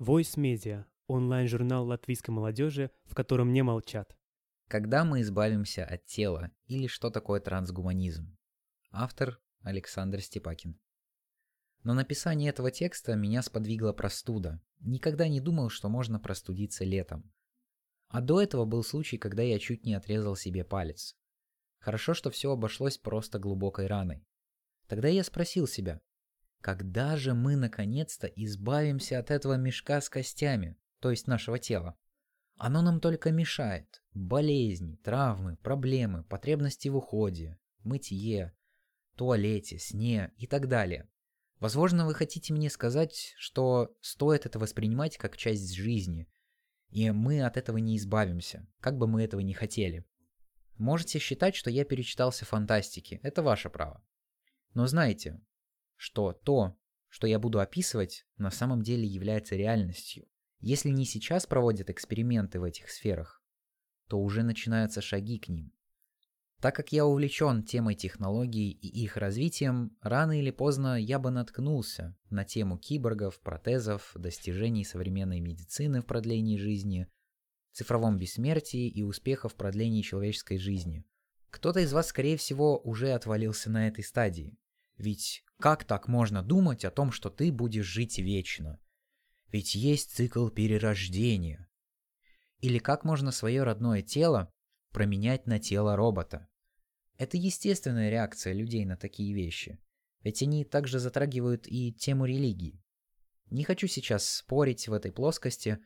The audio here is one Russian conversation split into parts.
Voice Media – онлайн-журнал латвийской молодежи, в котором не молчат. Когда мы избавимся от тела или что такое трансгуманизм? Автор Александр Степакин. На написание этого текста меня сподвигла простуда. Никогда не думал, что можно простудиться летом. А до этого был случай, когда я чуть не отрезал себе палец. Хорошо, что все обошлось просто глубокой раной. Тогда я спросил себя, когда же мы наконец-то избавимся от этого мешка с костями, то есть нашего тела? Оно нам только мешает. Болезни, травмы, проблемы, потребности в уходе, мытье, туалете, сне и так далее. Возможно, вы хотите мне сказать, что стоит это воспринимать как часть жизни, и мы от этого не избавимся, как бы мы этого не хотели. Можете считать, что я перечитался фантастики, это ваше право. Но знайте, что то, что я буду описывать, на самом деле является реальностью. Если не сейчас проводят эксперименты в этих сферах, то уже начинаются шаги к ним. Так как я увлечен темой технологий и их развитием, рано или поздно я бы наткнулся на тему киборгов, протезов, достижений современной медицины в продлении жизни, цифровом бессмертии и успехов в продлении человеческой жизни. Кто-то из вас, скорее всего, уже отвалился на этой стадии. Ведь как так можно думать о том, что ты будешь жить вечно? Ведь есть цикл перерождения. Или как можно свое родное тело променять на тело робота? Это естественная реакция людей на такие вещи. Ведь они также затрагивают и тему религии. Не хочу сейчас спорить в этой плоскости,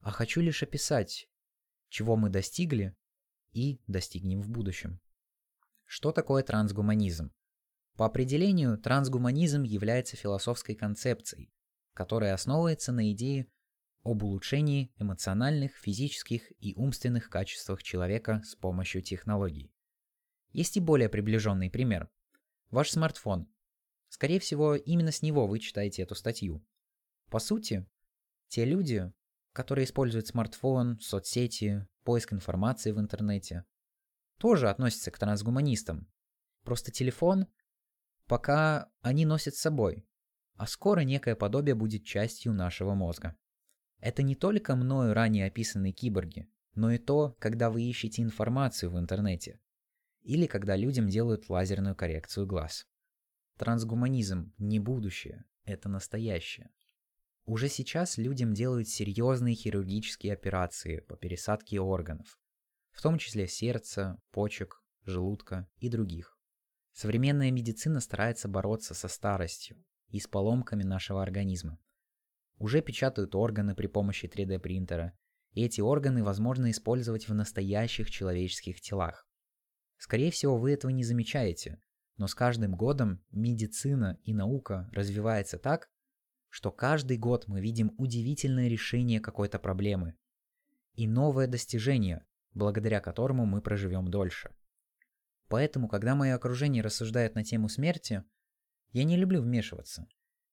а хочу лишь описать, чего мы достигли и достигнем в будущем. Что такое трансгуманизм? По определению, трансгуманизм является философской концепцией, которая основывается на идее об улучшении эмоциональных, физических и умственных качествах человека с помощью технологий. Есть и более приближенный пример. Ваш смартфон. Скорее всего, именно с него вы читаете эту статью. По сути, те люди, которые используют смартфон, соцсети, поиск информации в интернете, тоже относятся к трансгуманистам. Просто телефон пока они носят с собой, а скоро некое подобие будет частью нашего мозга. Это не только мною ранее описанные киборги, но и то, когда вы ищете информацию в интернете, или когда людям делают лазерную коррекцию глаз. Трансгуманизм не будущее, это настоящее. Уже сейчас людям делают серьезные хирургические операции по пересадке органов, в том числе сердца, почек, желудка и других. Современная медицина старается бороться со старостью и с поломками нашего организма. Уже печатают органы при помощи 3D принтера, и эти органы возможно использовать в настоящих человеческих телах. Скорее всего, вы этого не замечаете, но с каждым годом медицина и наука развивается так, что каждый год мы видим удивительное решение какой-то проблемы и новое достижение, благодаря которому мы проживем дольше. Поэтому, когда мое окружение рассуждает на тему смерти, я не люблю вмешиваться.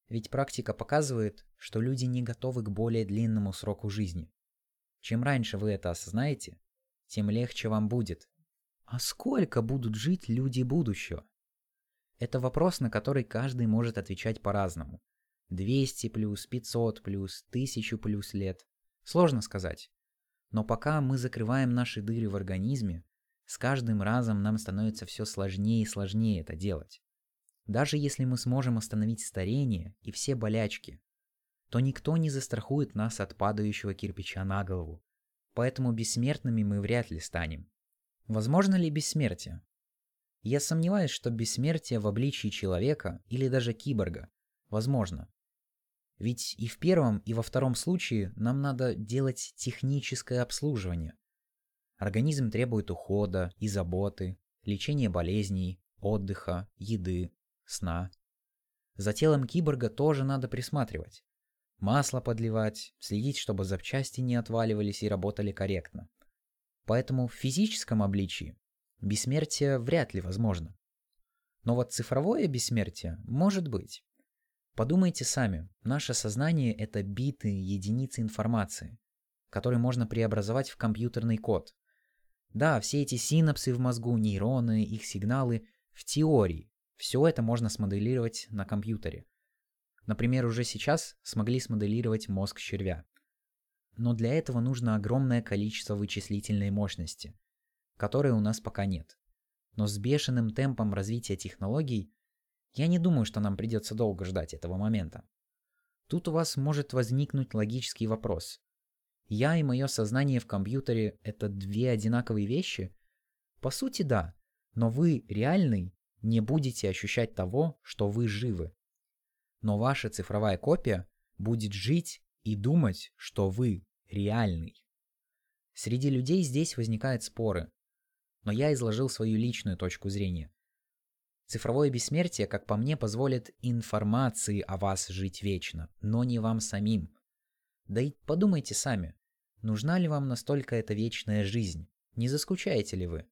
Ведь практика показывает, что люди не готовы к более длинному сроку жизни. Чем раньше вы это осознаете, тем легче вам будет. А сколько будут жить люди будущего? Это вопрос, на который каждый может отвечать по-разному. 200 плюс, 500 плюс, 1000 плюс лет. Сложно сказать. Но пока мы закрываем наши дыры в организме, с каждым разом нам становится все сложнее и сложнее это делать. Даже если мы сможем остановить старение и все болячки, то никто не застрахует нас от падающего кирпича на голову, поэтому бессмертными мы вряд ли станем. Возможно ли бессмертие? Я сомневаюсь, что бессмертие в обличии человека или даже киборга возможно. Ведь и в первом, и во втором случае нам надо делать техническое обслуживание – Организм требует ухода и заботы, лечения болезней, отдыха, еды, сна. За телом киборга тоже надо присматривать. Масло подливать, следить, чтобы запчасти не отваливались и работали корректно. Поэтому в физическом обличии бессмертие вряд ли возможно. Но вот цифровое бессмертие может быть. Подумайте сами, наше сознание – это биты, единицы информации, которые можно преобразовать в компьютерный код, да, все эти синапсы в мозгу, нейроны, их сигналы, в теории, все это можно смоделировать на компьютере. Например, уже сейчас смогли смоделировать мозг червя. Но для этого нужно огромное количество вычислительной мощности, которой у нас пока нет. Но с бешеным темпом развития технологий я не думаю, что нам придется долго ждать этого момента. Тут у вас может возникнуть логический вопрос. Я и мое сознание в компьютере – это две одинаковые вещи? По сути, да, но вы реальный не будете ощущать того, что вы живы. Но ваша цифровая копия будет жить и думать, что вы реальный. Среди людей здесь возникают споры, но я изложил свою личную точку зрения. Цифровое бессмертие, как по мне, позволит информации о вас жить вечно, но не вам самим. Да и подумайте сами, нужна ли вам настолько эта вечная жизнь? Не заскучаете ли вы?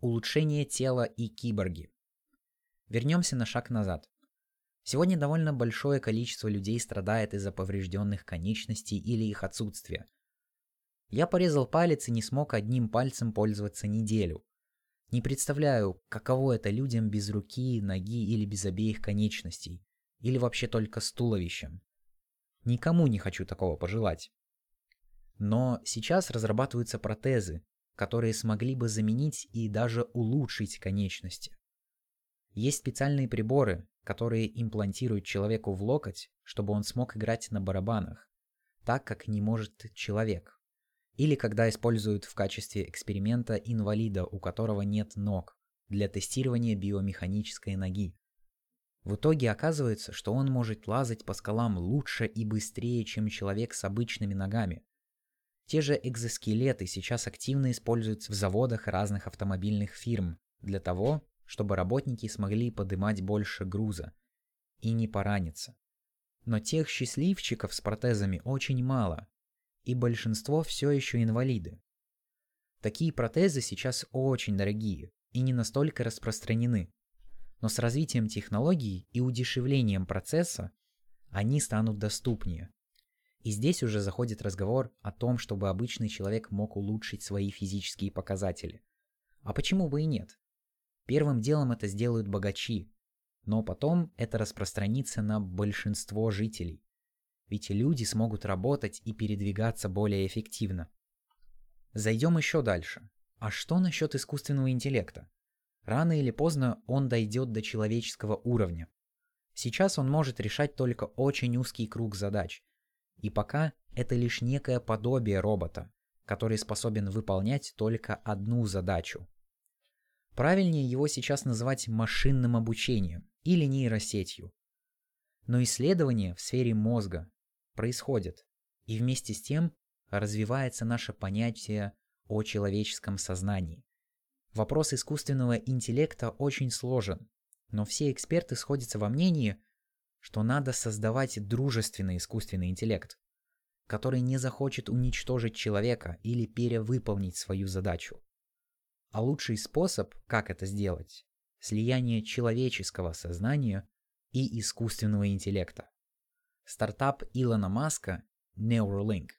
Улучшение тела и киборги. Вернемся на шаг назад. Сегодня довольно большое количество людей страдает из-за поврежденных конечностей или их отсутствия. Я порезал палец и не смог одним пальцем пользоваться неделю. Не представляю, каково это людям без руки, ноги или без обеих конечностей. Или вообще только с туловищем. Никому не хочу такого пожелать. Но сейчас разрабатываются протезы, которые смогли бы заменить и даже улучшить конечности. Есть специальные приборы, которые имплантируют человеку в локоть, чтобы он смог играть на барабанах, так как не может человек. Или когда используют в качестве эксперимента инвалида, у которого нет ног, для тестирования биомеханической ноги. В итоге оказывается, что он может лазать по скалам лучше и быстрее, чем человек с обычными ногами. Те же экзоскелеты сейчас активно используются в заводах разных автомобильных фирм для того, чтобы работники смогли подымать больше груза и не пораниться. Но тех счастливчиков с протезами очень мало, и большинство все еще инвалиды. Такие протезы сейчас очень дорогие и не настолько распространены, но с развитием технологий и удешевлением процесса они станут доступнее. И здесь уже заходит разговор о том, чтобы обычный человек мог улучшить свои физические показатели. А почему бы и нет? Первым делом это сделают богачи, но потом это распространится на большинство жителей. Ведь люди смогут работать и передвигаться более эффективно. Зайдем еще дальше. А что насчет искусственного интеллекта? Рано или поздно он дойдет до человеческого уровня. Сейчас он может решать только очень узкий круг задач. И пока это лишь некое подобие робота, который способен выполнять только одну задачу Правильнее его сейчас называть машинным обучением или нейросетью. Но исследования в сфере мозга происходят, и вместе с тем развивается наше понятие о человеческом сознании. Вопрос искусственного интеллекта очень сложен, но все эксперты сходятся во мнении, что надо создавать дружественный искусственный интеллект, который не захочет уничтожить человека или перевыполнить свою задачу. А лучший способ, как это сделать, слияние человеческого сознания и искусственного интеллекта. Стартап Илона Маска Neuralink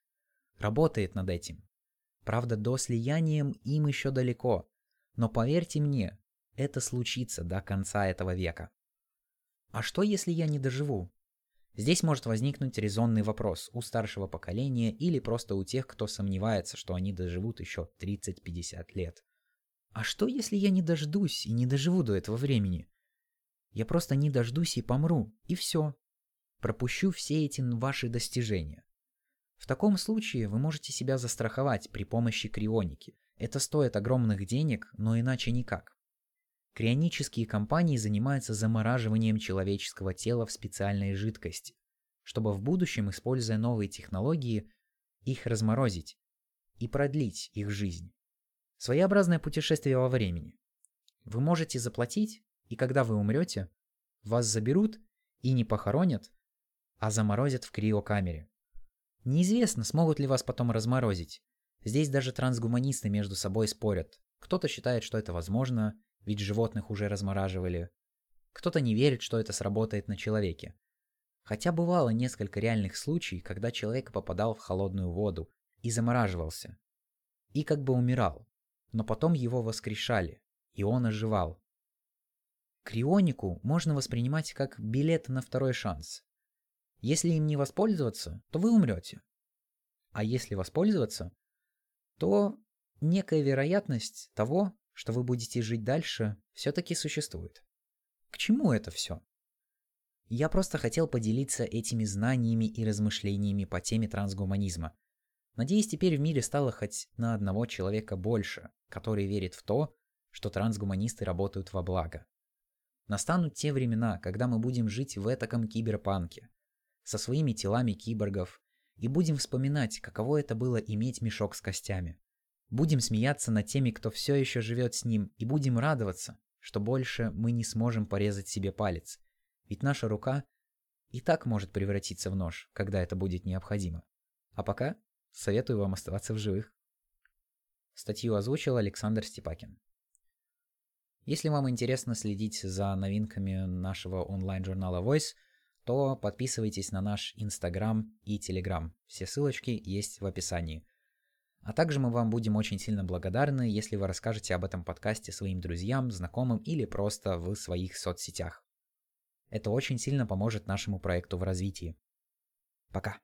работает над этим. Правда, до слияния им еще далеко, но поверьте мне, это случится до конца этого века. А что если я не доживу? Здесь может возникнуть резонный вопрос у старшего поколения или просто у тех, кто сомневается, что они доживут еще 30-50 лет. А что, если я не дождусь и не доживу до этого времени? Я просто не дождусь и помру, и все. Пропущу все эти ваши достижения. В таком случае вы можете себя застраховать при помощи крионики. Это стоит огромных денег, но иначе никак. Крионические компании занимаются замораживанием человеческого тела в специальной жидкости, чтобы в будущем, используя новые технологии, их разморозить и продлить их жизнь. Своеобразное путешествие во времени. Вы можете заплатить, и когда вы умрете, вас заберут и не похоронят, а заморозят в криокамере. Неизвестно, смогут ли вас потом разморозить. Здесь даже трансгуманисты между собой спорят. Кто-то считает, что это возможно, ведь животных уже размораживали. Кто-то не верит, что это сработает на человеке. Хотя бывало несколько реальных случаев, когда человек попадал в холодную воду и замораживался. И как бы умирал но потом его воскрешали, и он оживал. Крионику можно воспринимать как билет на второй шанс. Если им не воспользоваться, то вы умрете. А если воспользоваться, то некая вероятность того, что вы будете жить дальше, все-таки существует. К чему это все? Я просто хотел поделиться этими знаниями и размышлениями по теме трансгуманизма. Надеюсь, теперь в мире стало хоть на одного человека больше, который верит в то, что трансгуманисты работают во благо. Настанут те времена, когда мы будем жить в этаком киберпанке, со своими телами киборгов, и будем вспоминать, каково это было иметь мешок с костями. Будем смеяться над теми, кто все еще живет с ним, и будем радоваться, что больше мы не сможем порезать себе палец, ведь наша рука и так может превратиться в нож, когда это будет необходимо. А пока советую вам оставаться в живых. Статью озвучил Александр Степакин. Если вам интересно следить за новинками нашего онлайн-журнала Voice, то подписывайтесь на наш Инстаграм и Телеграм. Все ссылочки есть в описании. А также мы вам будем очень сильно благодарны, если вы расскажете об этом подкасте своим друзьям, знакомым или просто в своих соцсетях. Это очень сильно поможет нашему проекту в развитии. Пока.